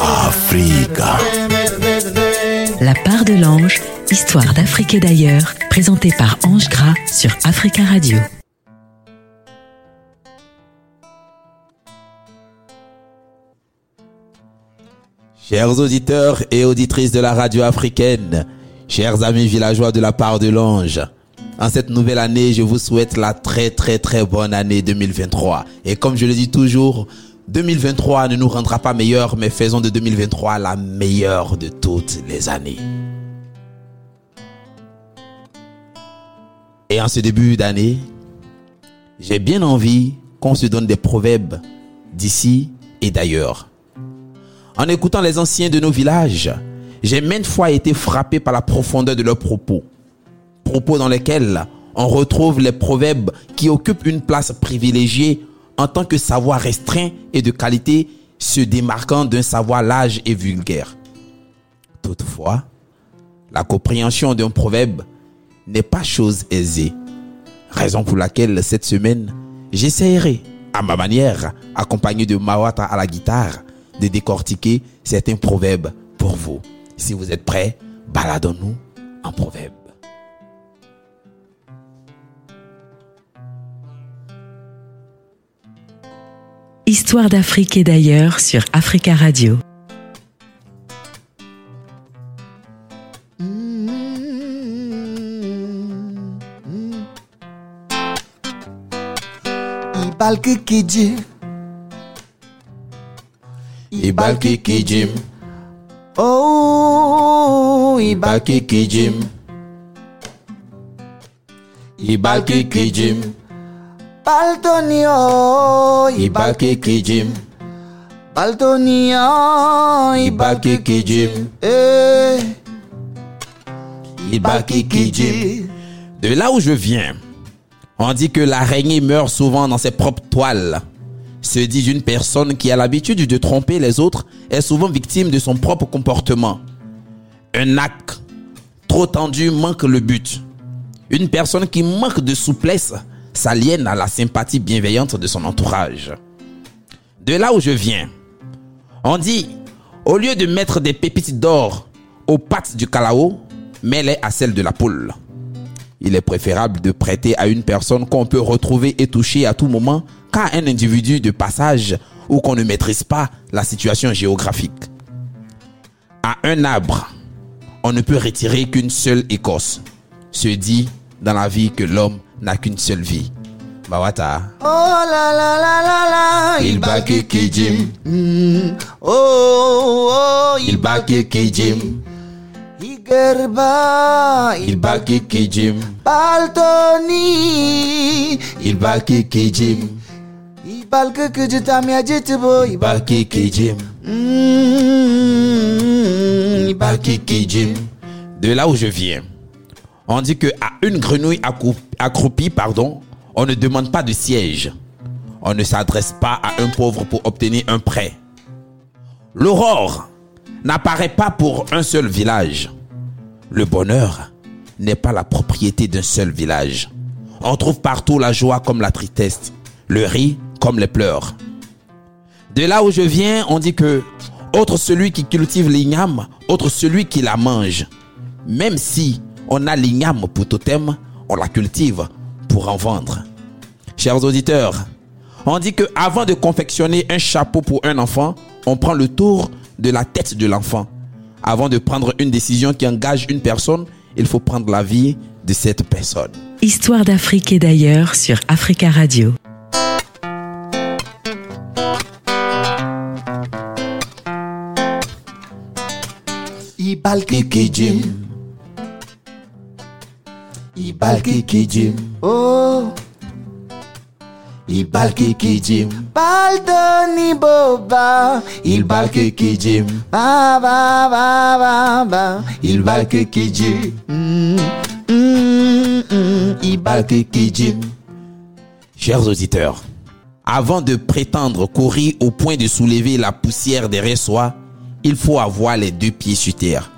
Africa. La part de l'ange, histoire d'Afrique et d'ailleurs, présentée par Ange Gras sur Africa Radio. Chers auditeurs et auditrices de la radio africaine, chers amis villageois de la part de l'ange, en cette nouvelle année, je vous souhaite la très très très bonne année 2023. Et comme je le dis toujours, 2023 ne nous rendra pas meilleurs, mais faisons de 2023 la meilleure de toutes les années. Et en ce début d'année, j'ai bien envie qu'on se donne des proverbes d'ici et d'ailleurs. En écoutant les anciens de nos villages, j'ai maintes fois été frappé par la profondeur de leurs propos. Propos dans lesquels on retrouve les proverbes qui occupent une place privilégiée en tant que savoir restreint et de qualité se démarquant d'un savoir large et vulgaire. Toutefois, la compréhension d'un proverbe n'est pas chose aisée. Raison pour laquelle cette semaine, j'essaierai, à ma manière, accompagné de Mawata à la guitare, de décortiquer certains proverbes pour vous. Si vous êtes prêts, baladons-nous en proverbes. Histoire d'Afrique et d'ailleurs sur Africa Radio. Ibalki Kiji. Ibalki Kijim, Oh, Ibalki Ibalki Kijim, Ibalki Kijim, Baltonio. Baltonio. Eh. De là où je viens, on dit que l'araignée meurt souvent dans ses propres toiles. Se dit d'une personne qui a l'habitude de tromper les autres est souvent victime de son propre comportement. Un acte trop tendu manque le but. Une personne qui manque de souplesse s'aliène à la sympathie bienveillante de son entourage. De là où je viens, on dit, au lieu de mettre des pépites d'or aux pattes du calao, mets-les à celles de la poule. Il est préférable de prêter à une personne qu'on peut retrouver et toucher à tout moment qu'à un individu de passage ou qu'on ne maîtrise pas la situation géographique. À un arbre, on ne peut retirer qu'une seule écorce. Se dit dans la vie que l'homme n'a qu'une seule vie. Bawata. Oh la la la la la. Il baki kijim, Mm. Oh oh. il baki kijim, Igerba. il baki kijim, Baltoni. il baki kijim, Ibalki Kiji tamia jitibo. il baki kijim. Mm. Ibaki Kijim. De là où je viens, on dit que à une grenouille accrou- accroupie, pardon, on ne demande pas de siège. On ne s'adresse pas à un pauvre pour obtenir un prêt. L'aurore n'apparaît pas pour un seul village. Le bonheur n'est pas la propriété d'un seul village. On trouve partout la joie comme la tristesse, le rire comme les pleurs. De là où je viens, on dit que autre celui qui cultive l'igname, autre celui qui la mange. Même si on a l'igname pour totem, on la cultive pour en vendre. Chers auditeurs, on dit que avant de confectionner un chapeau pour un enfant, on prend le tour de la tête de l'enfant. Avant de prendre une décision qui engage une personne, il faut prendre la vie de cette personne. Histoire d'Afrique et d'ailleurs sur Africa Radio. Kijim, Ibalki Kijim, Oh. Ibalki Kijim, Baltoni boba. Ibalki Kijim, Ba ba ba ba ba. Ibalki Kijim, Mm, mm, mm. Ibalki Kijim. Chers auditeurs, avant de prétendre courir au point de soulever la poussière derrière soi, il faut avoir les deux pieds sur terre.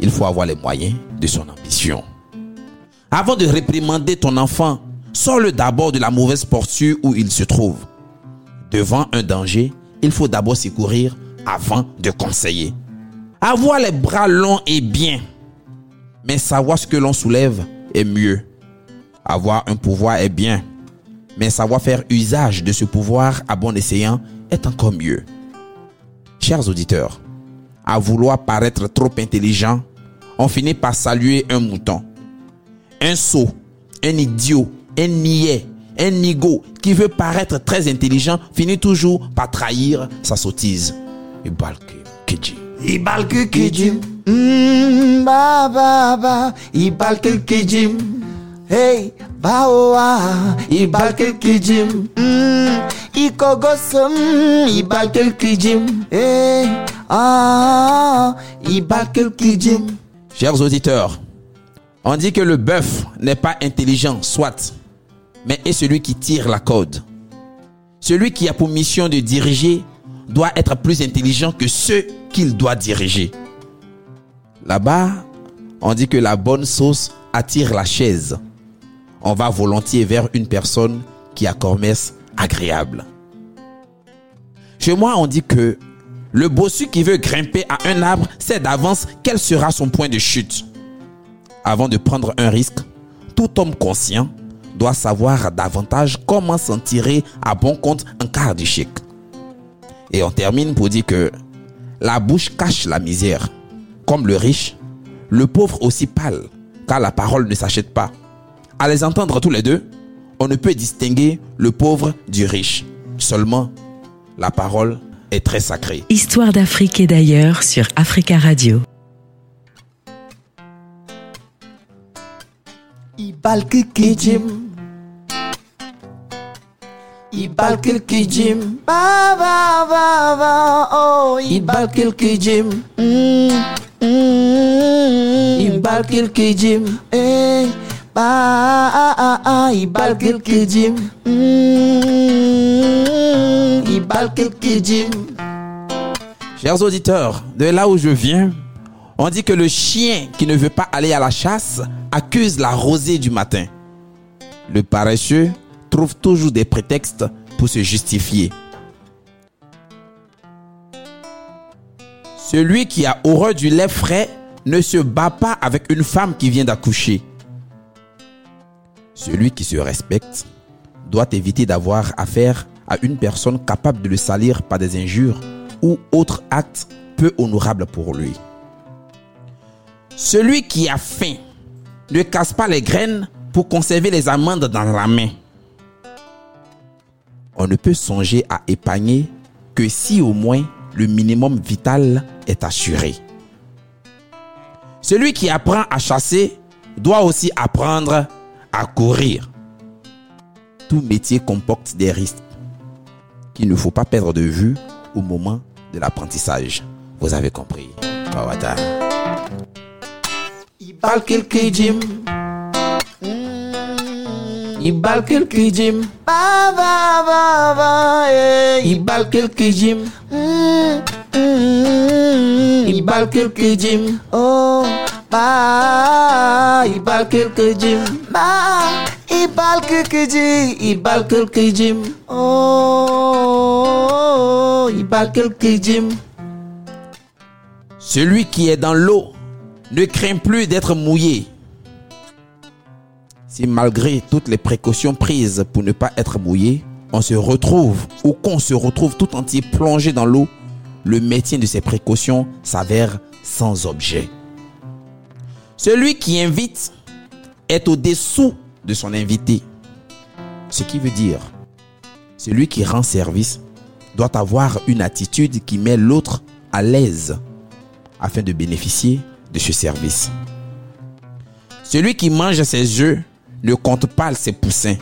Il faut avoir les moyens de son ambition. Avant de réprimander ton enfant, sors-le d'abord de la mauvaise posture où il se trouve. Devant un danger, il faut d'abord secourir avant de conseiller. Avoir les bras longs est bien, mais savoir ce que l'on soulève est mieux. Avoir un pouvoir est bien, mais savoir faire usage de ce pouvoir à bon escient est encore mieux. Chers auditeurs, à vouloir paraître trop intelligent, on finit par saluer un mouton. Un sot, un idiot, un niais, un nigo qui veut paraître très intelligent finit toujours par trahir sa sottise. Ibalke Kiji. Ibalke Kijim. Mm, ba ba ba. Ibalke Kijim. Hey, baoa. Ibalke Kijim. Mm, ikogosum. Ibalke Kijim. Hey, ah. Ibalke Kijim. Chers auditeurs, on dit que le bœuf n'est pas intelligent, soit, mais est celui qui tire la corde. Celui qui a pour mission de diriger doit être plus intelligent que ceux qu'il doit diriger. Là-bas, on dit que la bonne sauce attire la chaise. On va volontiers vers une personne qui a commerce agréable. Chez moi, on dit que le bossu qui veut grimper à un arbre sait d'avance quel sera son point de chute. Avant de prendre un risque, tout homme conscient doit savoir davantage comment s'en tirer à bon compte en cas d'échec. Et on termine pour dire que la bouche cache la misère. Comme le riche, le pauvre aussi pâle, car la parole ne s'achète pas. À les entendre tous les deux, on ne peut distinguer le pauvre du riche. Seulement, la parole est très sacrée. Histoire d'Afrique et d'ailleurs sur Africa Radio. Ibalke Kijim. Ibalke Kijim. Ba ba ba ba. Oh, Ibalke Kijim. Mm, mm, Ibalke Kijim. Eh, ba ah ah ah. Ibalke Kijim. Mm, Kijim. Chers auditeurs, de là où je viens, on dit que le chien qui ne veut pas aller à la chasse accuse la rosée du matin. Le paresseux trouve toujours des prétextes pour se justifier. Celui qui a horreur du lait frais ne se bat pas avec une femme qui vient d'accoucher. Celui qui se respecte doit éviter d'avoir affaire à une personne capable de le salir par des injures ou autres actes peu honorables pour lui. Celui qui a faim ne casse pas les graines pour conserver les amandes dans la main. On ne peut songer à épargner que si au moins le minimum vital est assuré. Celui qui apprend à chasser doit aussi apprendre à courir. Tout métier comporte des risques qu'il ne faut pas perdre de vue au moment de l'apprentissage. Vous avez compris. Ibalke Kijim. Ibalke Kijim. Ba ba ba ba. Eh, Ibalke Kijim. Ibalke Kijim. Oh, ba. Ibalke Kijim. Ba. Ibalke Kijim. Ibalke Kijim. Oh, Ibalke Kijim. Celui qui est dans l'eau ne craint plus d'être mouillé. Si malgré toutes les précautions prises pour ne pas être mouillé, on se retrouve ou qu'on se retrouve tout entier plongé dans l'eau, le maintien de ces précautions s'avère sans objet. Celui qui invite est au-dessous de son invité. Ce qui veut dire, celui qui rend service doit avoir une attitude qui met l'autre à l'aise afin de bénéficier de ce service. Celui qui mange ses œufs ne compte pas ses poussins.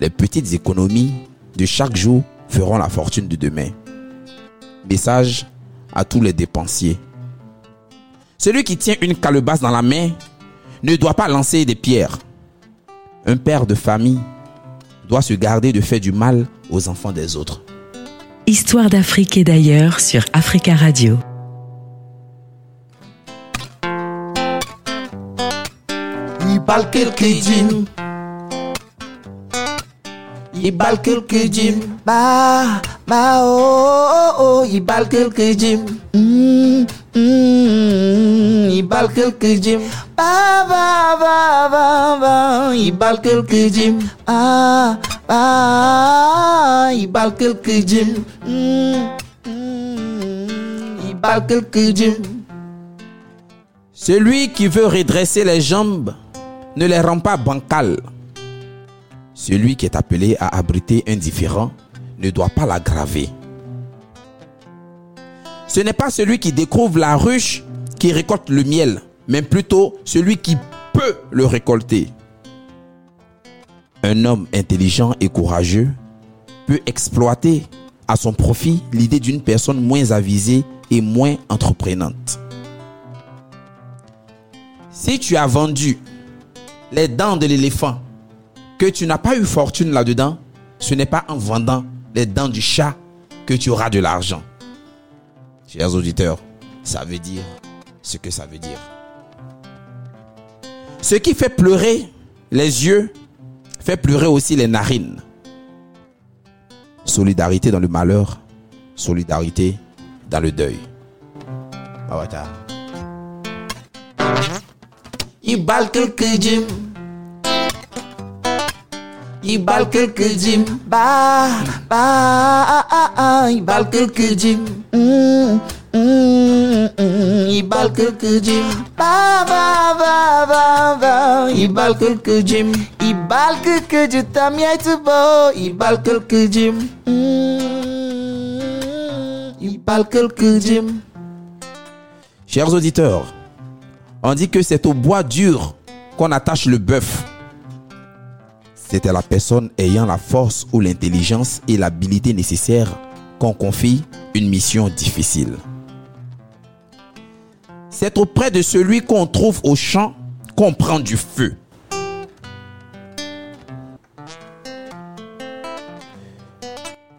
Les petites économies de chaque jour feront la fortune de demain. Message à tous les dépensiers. Celui qui tient une calebasse dans la main ne doit pas lancer des pierres. Un père de famille doit se garder de faire du mal aux enfants des autres. Histoire d'Afrique et d'ailleurs sur Africa Radio. Ibalke Kijim. ibal quelques jim. Ba, ba, oh, oh, oh, ibal quelques jim. Mm, mm, ibal quelques jim. Ba, ba, ba, ba, ba, ibal quelques jim. Ah, jim. Celui qui veut redresser les jambes ne les rend pas bancales. Celui qui est appelé à abriter un différent ne doit pas l'aggraver. Ce n'est pas celui qui découvre la ruche qui récolte le miel, mais plutôt celui qui peut le récolter. Un homme intelligent et courageux peut exploiter à son profit l'idée d'une personne moins avisée et moins entreprenante. Si tu as vendu les dents de l'éléphant, que tu n'as pas eu fortune là-dedans, ce n'est pas en vendant les dents du chat que tu auras de l'argent. Chers auditeurs, ça veut dire ce que ça veut dire. Ce qui fait pleurer les yeux fait pleurer aussi les narines. Solidarité dans le malheur, solidarité dans le deuil. Awata. Ibal quelques jim. Ibal quelques jim. Ba, ba. Ibal quelques jim. Mm. Ibal quelques jim. Ba, ba, ba, ba, ba. Ibal quelques jim. Ibal quelques jim. Tu jim. Mm, Ibal quelques jim. Chers auditeurs, on dit que c'est au bois dur qu'on attache le bœuf. C'est à la personne ayant la force ou l'intelligence et l'habilité nécessaires qu'on confie une mission difficile. C'est auprès de celui qu'on trouve au champ qu'on prend du feu.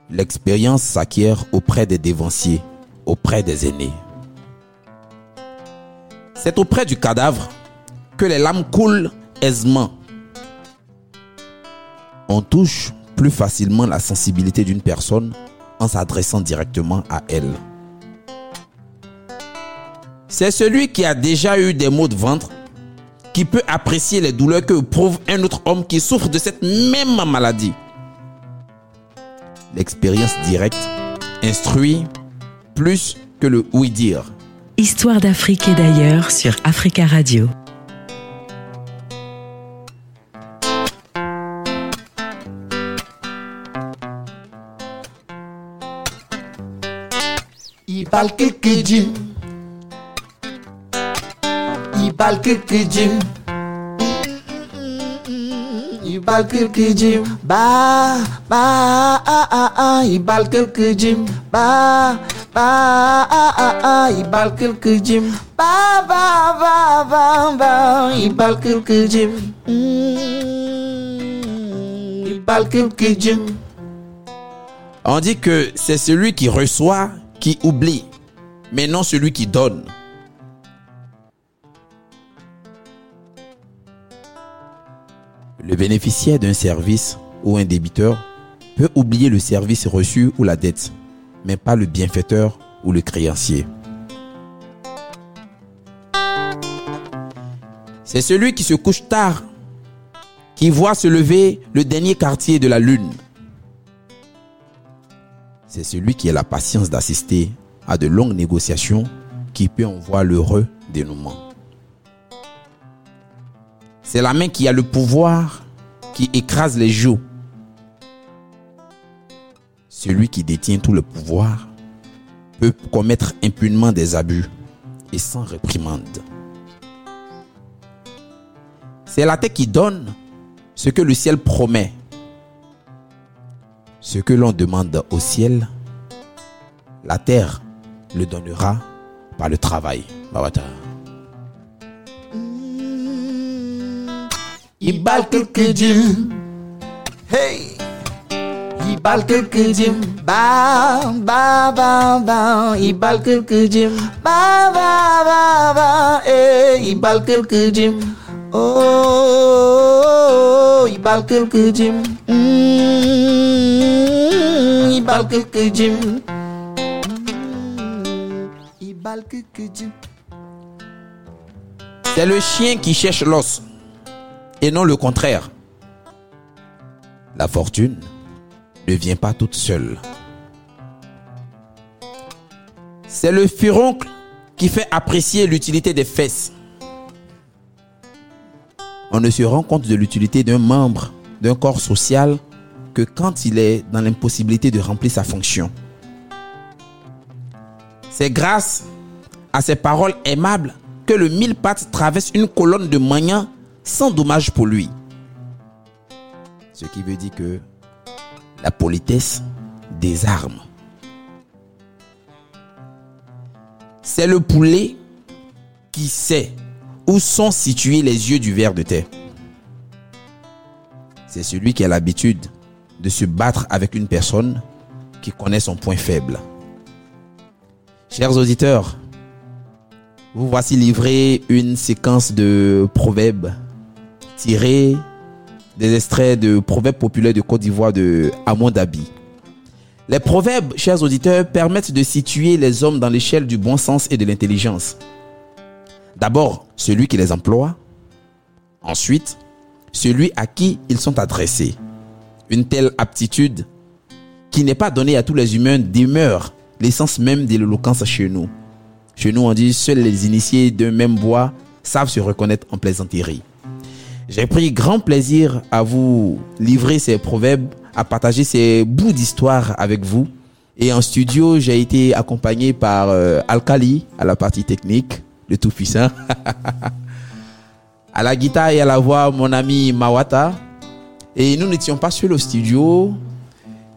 L'expérience s'acquiert auprès des dévanciers, auprès des aînés. C'est auprès du cadavre que les lames coulent aisément. On touche plus facilement la sensibilité d'une personne en s'adressant directement à elle. C'est celui qui a déjà eu des maux de ventre qui peut apprécier les douleurs que éprouve un autre homme qui souffre de cette même maladie. L'expérience directe instruit plus que le oui-dire. Histoire d'Afrique et d'ailleurs sur Africa Radio. Ibal. Ibal quelques jim. Ba, ba, ah, ah, ah. Ibal quelques jim. Ba, ba, ah, ah, ah. Ibal quelques jim. Ba, ba, ba, ba, ba. Ibal quelques jim. Mm. Ibal quelques jim. On dit que c'est celui qui reçoit qui oublie, mais non celui qui donne. Le bénéficiaire d'un service ou un débiteur peut oublier le service reçu ou la dette, mais pas le bienfaiteur ou le créancier. C'est celui qui se couche tard, qui voit se lever le dernier quartier de la lune. C'est celui qui a la patience d'assister à de longues négociations qui peut en voir l'heureux dénouement. C'est la main qui a le pouvoir qui écrase les joues. Celui qui détient tout le pouvoir peut commettre impunément des abus et sans réprimande. C'est la tête qui donne ce que le ciel promet. Ce que l'on demande au ciel, la terre le donnera par le travail. Babata. Ibal quelques jim. Hey. Ibal quelques jim. Ba, ba, ba, ba. Ibal quelques jim. Ba, ba, ba, ba. Hey. Ibal quelques jim. Oh, il parle quelques Jim. Mm, il parle quelques Jim. Il parle quelques Jim. C'est le chien qui cherche l'os et non le contraire. La fortune ne vient pas toute seule. C'est le furoncle qui fait apprécier l'utilité des fesses. On ne se rend compte de l'utilité d'un membre d'un corps social que quand il est dans l'impossibilité de remplir sa fonction. C'est grâce à ces paroles aimables que le mille pattes traverse une colonne de maniant sans dommage pour lui. Ce qui veut dire que la politesse désarme. C'est le poulet qui sait où sont situés les yeux du ver de terre. C'est celui qui a l'habitude de se battre avec une personne qui connaît son point faible. Chers auditeurs, vous voici livré une séquence de proverbes tirés des extraits de proverbes populaires de Côte d'Ivoire de Amon Dabi. Les proverbes, chers auditeurs, permettent de situer les hommes dans l'échelle du bon sens et de l'intelligence. D'abord, celui qui les emploie. Ensuite, celui à qui ils sont adressés. Une telle aptitude qui n'est pas donnée à tous les humains demeure l'essence même de l'éloquence chez nous. Chez nous, on dit seuls les initiés d'un même bois savent se reconnaître en plaisanterie. J'ai pris grand plaisir à vous livrer ces proverbes, à partager ces bouts d'histoire avec vous. Et en studio, j'ai été accompagné par euh, Alkali à la partie technique, le tout-puissant. à la guitare et à la voix, mon ami Mawata. Et nous n'étions pas seuls au studio.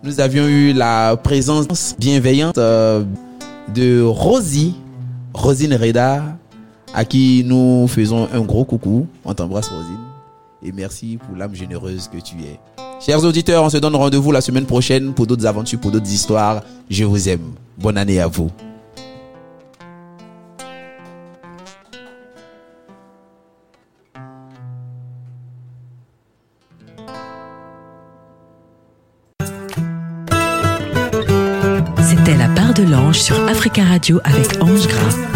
Nous avions eu la présence bienveillante euh, de Rosie, Rosine Reda, à qui nous faisons un gros coucou. On t'embrasse, Rosine. Et merci pour l'âme généreuse que tu es. Chers auditeurs, on se donne rendez-vous la semaine prochaine pour d'autres aventures, pour d'autres histoires. Je vous aime. Bonne année à vous. C'était la part de l'ange sur Africa Radio avec Ange Gras.